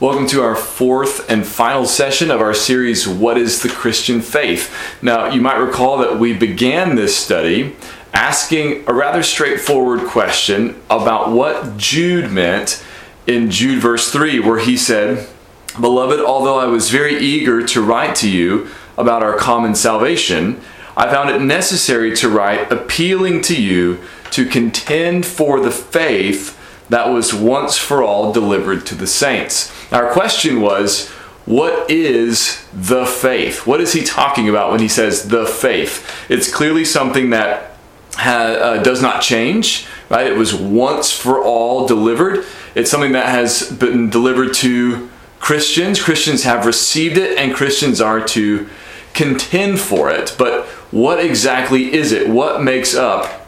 Welcome to our fourth and final session of our series, What is the Christian Faith? Now, you might recall that we began this study asking a rather straightforward question about what Jude meant in Jude verse 3, where he said, Beloved, although I was very eager to write to you about our common salvation, I found it necessary to write appealing to you to contend for the faith that was once for all delivered to the saints. Our question was, what is the faith? What is he talking about when he says the faith? It's clearly something that ha, uh, does not change, right? It was once for all delivered. It's something that has been delivered to Christians. Christians have received it, and Christians are to contend for it. But what exactly is it? What makes up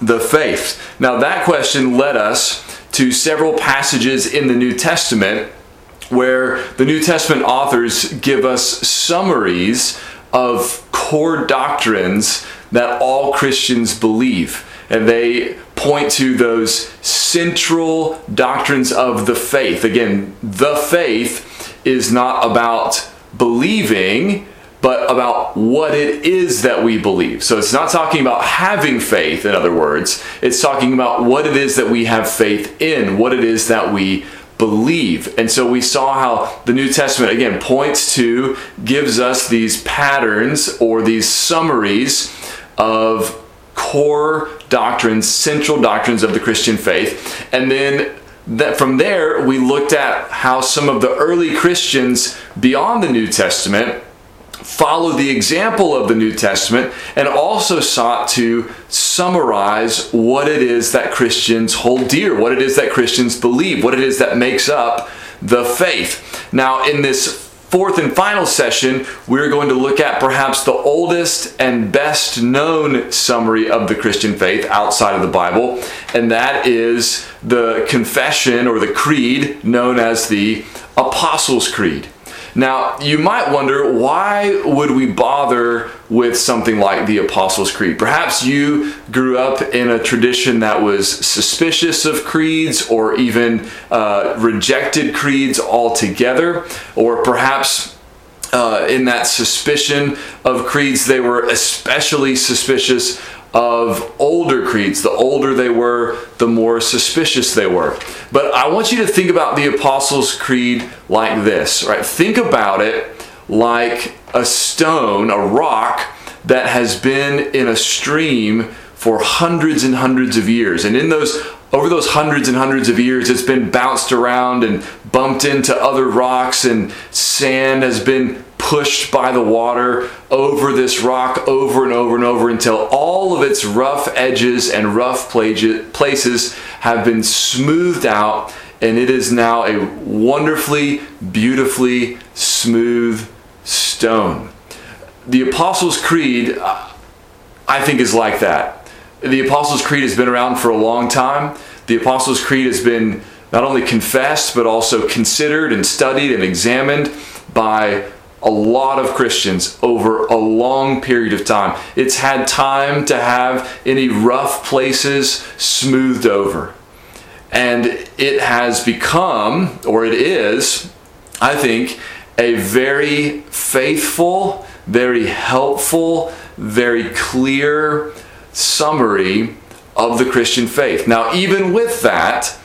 the faith? Now, that question led us to several passages in the New Testament where the New Testament authors give us summaries of core doctrines that all Christians believe. And they point to those central doctrines of the faith. Again, the faith is not about believing, but about what it is that we believe. So it's not talking about having faith, in other words, it's talking about what it is that we have faith in, what it is that we believe. And so we saw how the New Testament, again, points to, gives us these patterns or these summaries of core doctrines, central doctrines of the Christian faith. And then that from there, we looked at how some of the early Christians beyond the New Testament followed the example of the New Testament and also sought to summarize what it is that Christians hold dear, what it is that Christians believe, what it is that makes up the faith. Now, in this fourth and final session, we're going to look at perhaps the oldest and best known summary of the Christian faith outside of the Bible, and that is the confession or the creed known as the Apostles' Creed. Now, you might wonder why would we bother with something like the Apostles' Creed? Perhaps you grew up in a tradition that was suspicious of creeds or even uh, rejected creeds altogether, or perhaps uh, in that suspicion of creeds, they were especially suspicious of older creeds. The older they were, the more suspicious they were. But I want you to think about the Apostles' Creed like this, right? Think about it like a stone, a rock that has been in a stream for hundreds and hundreds of years. And in those over those hundreds and hundreds of years, it's been bounced around and bumped into other rocks, and sand has been pushed by the water over this rock over and over and over until all of its rough edges and rough places have been smoothed out and it is now a wonderfully, beautifully smooth stone. The Apostles' Creed, I think, is like that. The Apostles' Creed has been around for a long time. The Apostles' Creed has been not only confessed, but also considered and studied and examined by a lot of Christians over a long period of time. It's had time to have any rough places smoothed over. And it has become, or it is, I think, a very faithful, very helpful, very clear summary of the Christian faith. Now, even with that,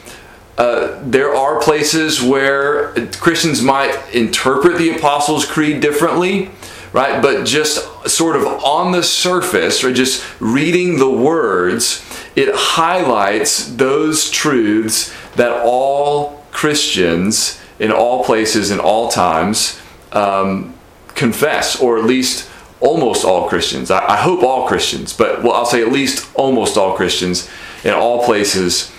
uh, there are places where Christians might interpret the Apostles' Creed differently, right? But just sort of on the surface, or just reading the words, it highlights those truths that all Christians in all places, in all times, um, confess, or at least almost all Christians. I, I hope all Christians, but well, I'll say at least almost all Christians in all places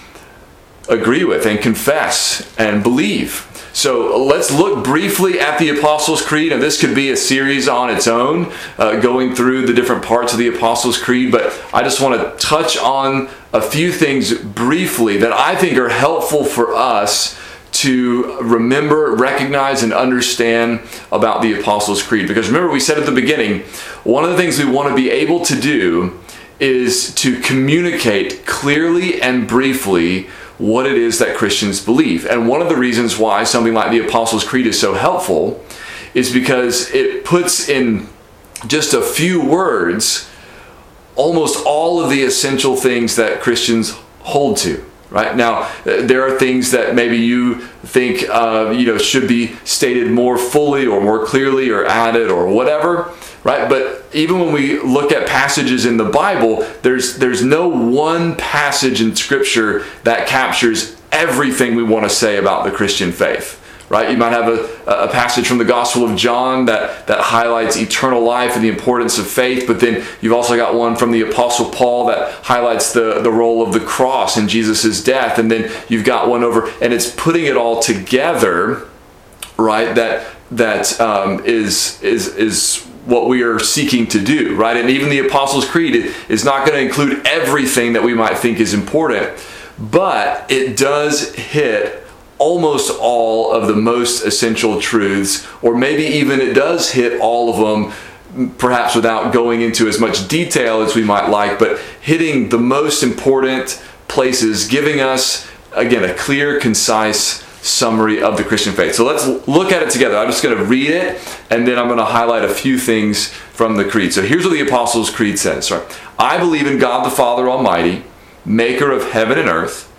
agree with and confess and believe. So let's look briefly at the Apostles' Creed, and this could be a series on its own, uh, going through the different parts of the Apostles' Creed. But I just want to touch on a few things briefly that I think are helpful for us to remember, recognize, and understand about the Apostles' Creed. Because remember, we said at the beginning, one of the things we want to be able to do is to communicate clearly and briefly what it is that Christians believe. And one of the reasons why something like the Apostles' Creed is so helpful is because it puts in just a few words almost all of the essential things that Christians hold to right now there are things that maybe you think uh, you know should be stated more fully or more clearly or added or whatever right but even when we look at passages in the bible there's there's no one passage in scripture that captures everything we want to say about the christian faith right? You might have a, a passage from the Gospel of John that, that highlights eternal life and the importance of faith, but then you've also got one from the Apostle Paul that highlights the, the role of the cross in Jesus' death, and then you've got one over, and it's putting it all together, right? That that um, is is is what we are seeking to do, right? And even the Apostles' Creed is not going to include everything that we might think is important, but it does hit almost all of the most essential truths, or maybe even it does hit all of them, perhaps without going into as much detail as we might like, but hitting the most important places, giving us, again, a clear, concise summary of the Christian faith. So let's look at it together. I'm just going to read it and then I'm going to highlight a few things from the creed. So here's what the Apostles' Creed says. Right? I believe in God the Father Almighty, maker of heaven and earth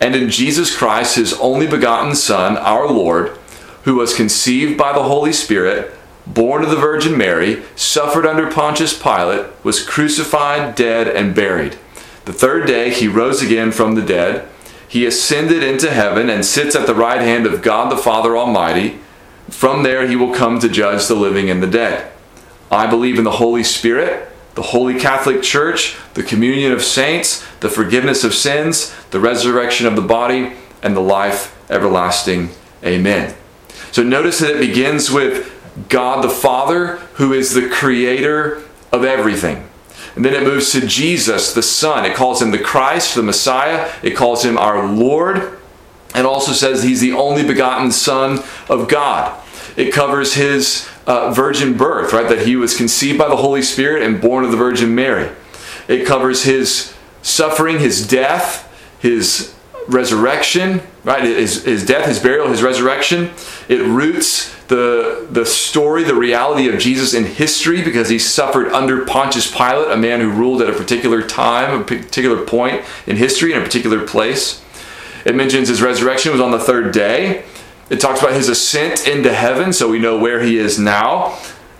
and in Jesus Christ, his only begotten Son, our Lord, who was conceived by the Holy Spirit, born of the Virgin Mary, suffered under Pontius Pilate, was crucified, dead, and buried. The third day he rose again from the dead. He ascended into heaven and sits at the right hand of God the Father Almighty. From there he will come to judge the living and the dead. I believe in the Holy Spirit the Holy Catholic Church, the communion of saints, the forgiveness of sins, the resurrection of the body, and the life everlasting. Amen. So notice that it begins with God the Father, who is the creator of everything. And then it moves to Jesus, the Son. It calls him the Christ, the Messiah. It calls him our Lord. And also says he's the only begotten Son of God. It covers his uh, virgin birth, right? That he was conceived by the Holy Spirit and born of the Virgin Mary. It covers his suffering, his death, his resurrection, right? His, his death, his burial, his resurrection. It roots the, the story, the reality of Jesus in history because he suffered under Pontius Pilate, a man who ruled at a particular time, a particular point in history, in a particular place. It mentions his resurrection was on the third day. It talks about his ascent into heaven, so we know where he is now.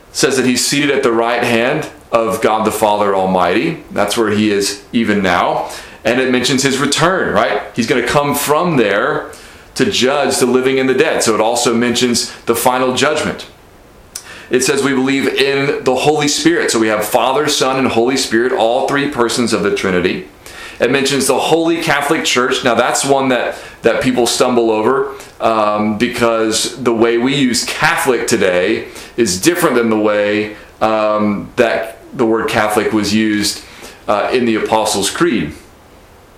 It says that he's seated at the right hand of God the Father Almighty. That's where he is even now. And it mentions his return, right? He's going to come from there to judge the living and the dead. So it also mentions the final judgment. It says we believe in the Holy Spirit. So we have Father, Son, and Holy Spirit, all three persons of the Trinity. It mentions the Holy Catholic Church. Now that's one that that people stumble over um, because the way we use Catholic today is different than the way um, that the word Catholic was used uh, in the Apostles' Creed,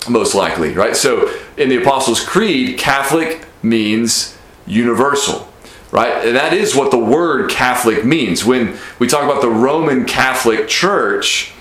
most likely, right? So in the Apostles' Creed, Catholic means universal right? And that is what the word Catholic means. When we talk about the Roman Catholic Church,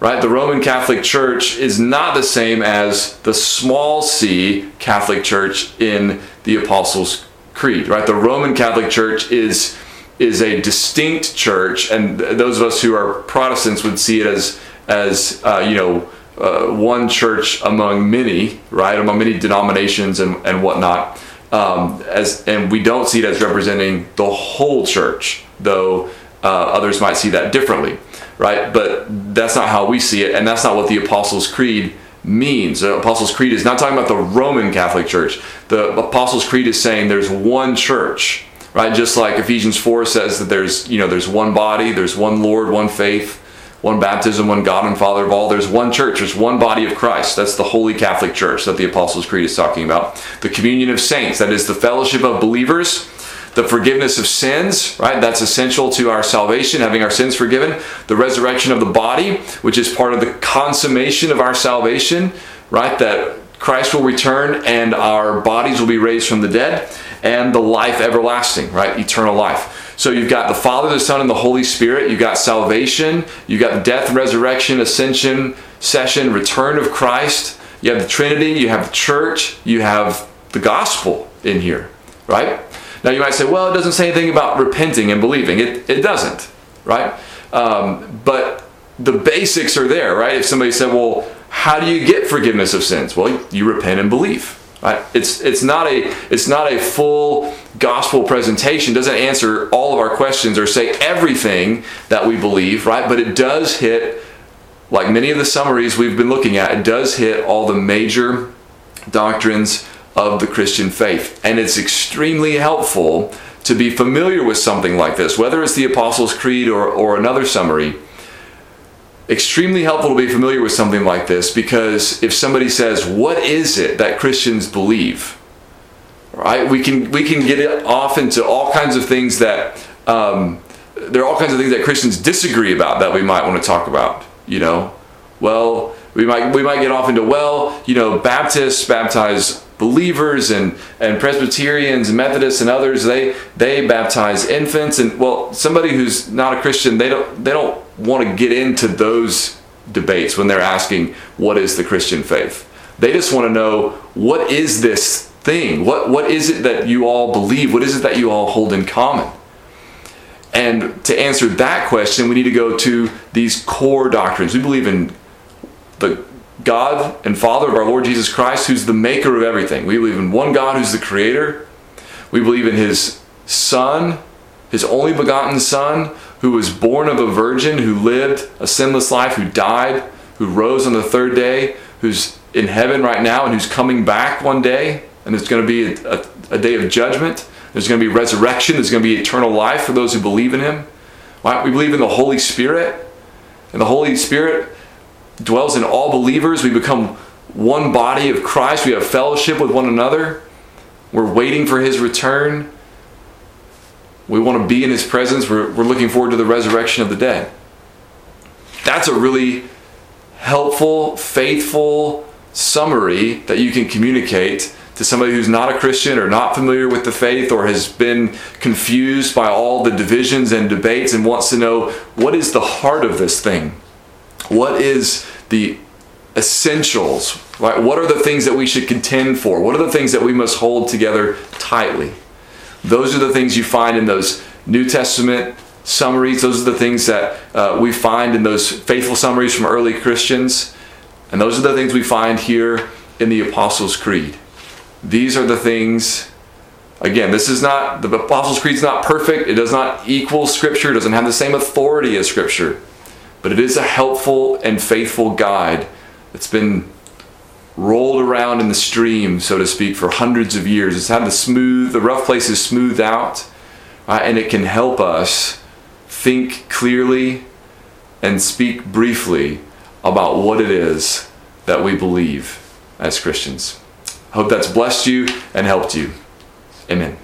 right? The Roman Catholic Church is not the same as the small c Catholic Church in the Apostles' Creed, right? The Roman Catholic Church is is a distinct church, and those of us who are Protestants would see it as as uh, you know uh, one church among many, right? Among many denominations and and whatnot. Um, as and we don't see it as representing the whole church, though uh, others might see that differently right? But that's not how we see it, and that's not what the Apostles' Creed means. The Apostles' Creed is not talking about the Roman Catholic Church. The Apostles' Creed is saying there's one church, right? Just like Ephesians 4 says that there's, you know, there's one body, there's one Lord, one faith, one baptism, one God and Father of all. There's one church, there's one body of Christ. That's the Holy Catholic Church that the Apostles' Creed is talking about. The communion of saints, that is the fellowship of believers the forgiveness of sins, right? That's essential to our salvation, having our sins forgiven. The resurrection of the body, which is part of the consummation of our salvation, right? That Christ will return and our bodies will be raised from the dead, and the life everlasting, right? Eternal life. So you've got the Father, the Son, and the Holy Spirit. You've got salvation. You've got the death, resurrection, ascension, session, return of Christ. You have the Trinity, you have the church, you have the gospel in here, right? Now you might say, well, it doesn't say anything about repenting and believing. It, it doesn't, right? Um, but the basics are there, right? If somebody said, well, how do you get forgiveness of sins? Well, you repent and believe. Right? It's it's not a it's not a full gospel presentation. It doesn't answer all of our questions or say everything that we believe, right? But it does hit, like many of the summaries we've been looking at, it does hit all the major doctrines of the Christian faith, and it's extremely helpful to be familiar with something like this, whether it's the Apostles' Creed or, or another summary extremely helpful to be familiar with something like this because if somebody says, "What is it that Christians believe?" Right? We can we can get it off into all kinds of things that um, there are all kinds of things that Christians disagree about that we might want to talk about. You know, well, we might we might get off into well, you know, Baptists baptize believers and and Presbyterians and Methodists and others they they baptize infants and well somebody who's not a Christian they don't they don't want to get into those debates when they're asking what is the Christian faith. They just want to know what is this thing? What what is it that you all believe? What is it that you all hold in common? And to answer that question, we need to go to these core doctrines. We believe in the God and Father of our Lord Jesus Christ, who's the maker of everything. We believe in one God who's the creator. We believe in his Son, his only begotten Son, who was born of a virgin, who lived a sinless life, who died, who rose on the third day, who's in heaven right now, and who's coming back one day, and it's going to be a, a, a day of judgment. There's going to be resurrection. There's going to be eternal life for those who believe in Him. Why? We believe in the Holy Spirit, and the Holy Spirit dwells in all believers. We become one body of Christ. We have fellowship with one another. We're waiting for His return. We want to be in His presence. We're, we're looking forward to the resurrection of the dead. That's a really helpful, faithful summary that you can communicate to somebody who's not a Christian or not familiar with the faith or has been confused by all the divisions and debates and wants to know what is the heart of this thing? What is the essentials? Right? What are the things that we should contend for? What are the things that we must hold together tightly? Those are the things you find in those New Testament summaries. Those are the things that uh, we find in those faithful summaries from early Christians. And those are the things we find here in the Apostles' Creed. These are the things, again, this is not, the Apostles' Creed is not perfect. It does not equal Scripture, it doesn't have the same authority as Scripture. But it is a helpful and faithful guide that's been rolled around in the stream, so to speak, for hundreds of years. It's had the smooth, the rough places smoothed out, uh, and it can help us think clearly and speak briefly about what it is that we believe as Christians. I hope that's blessed you and helped you. Amen.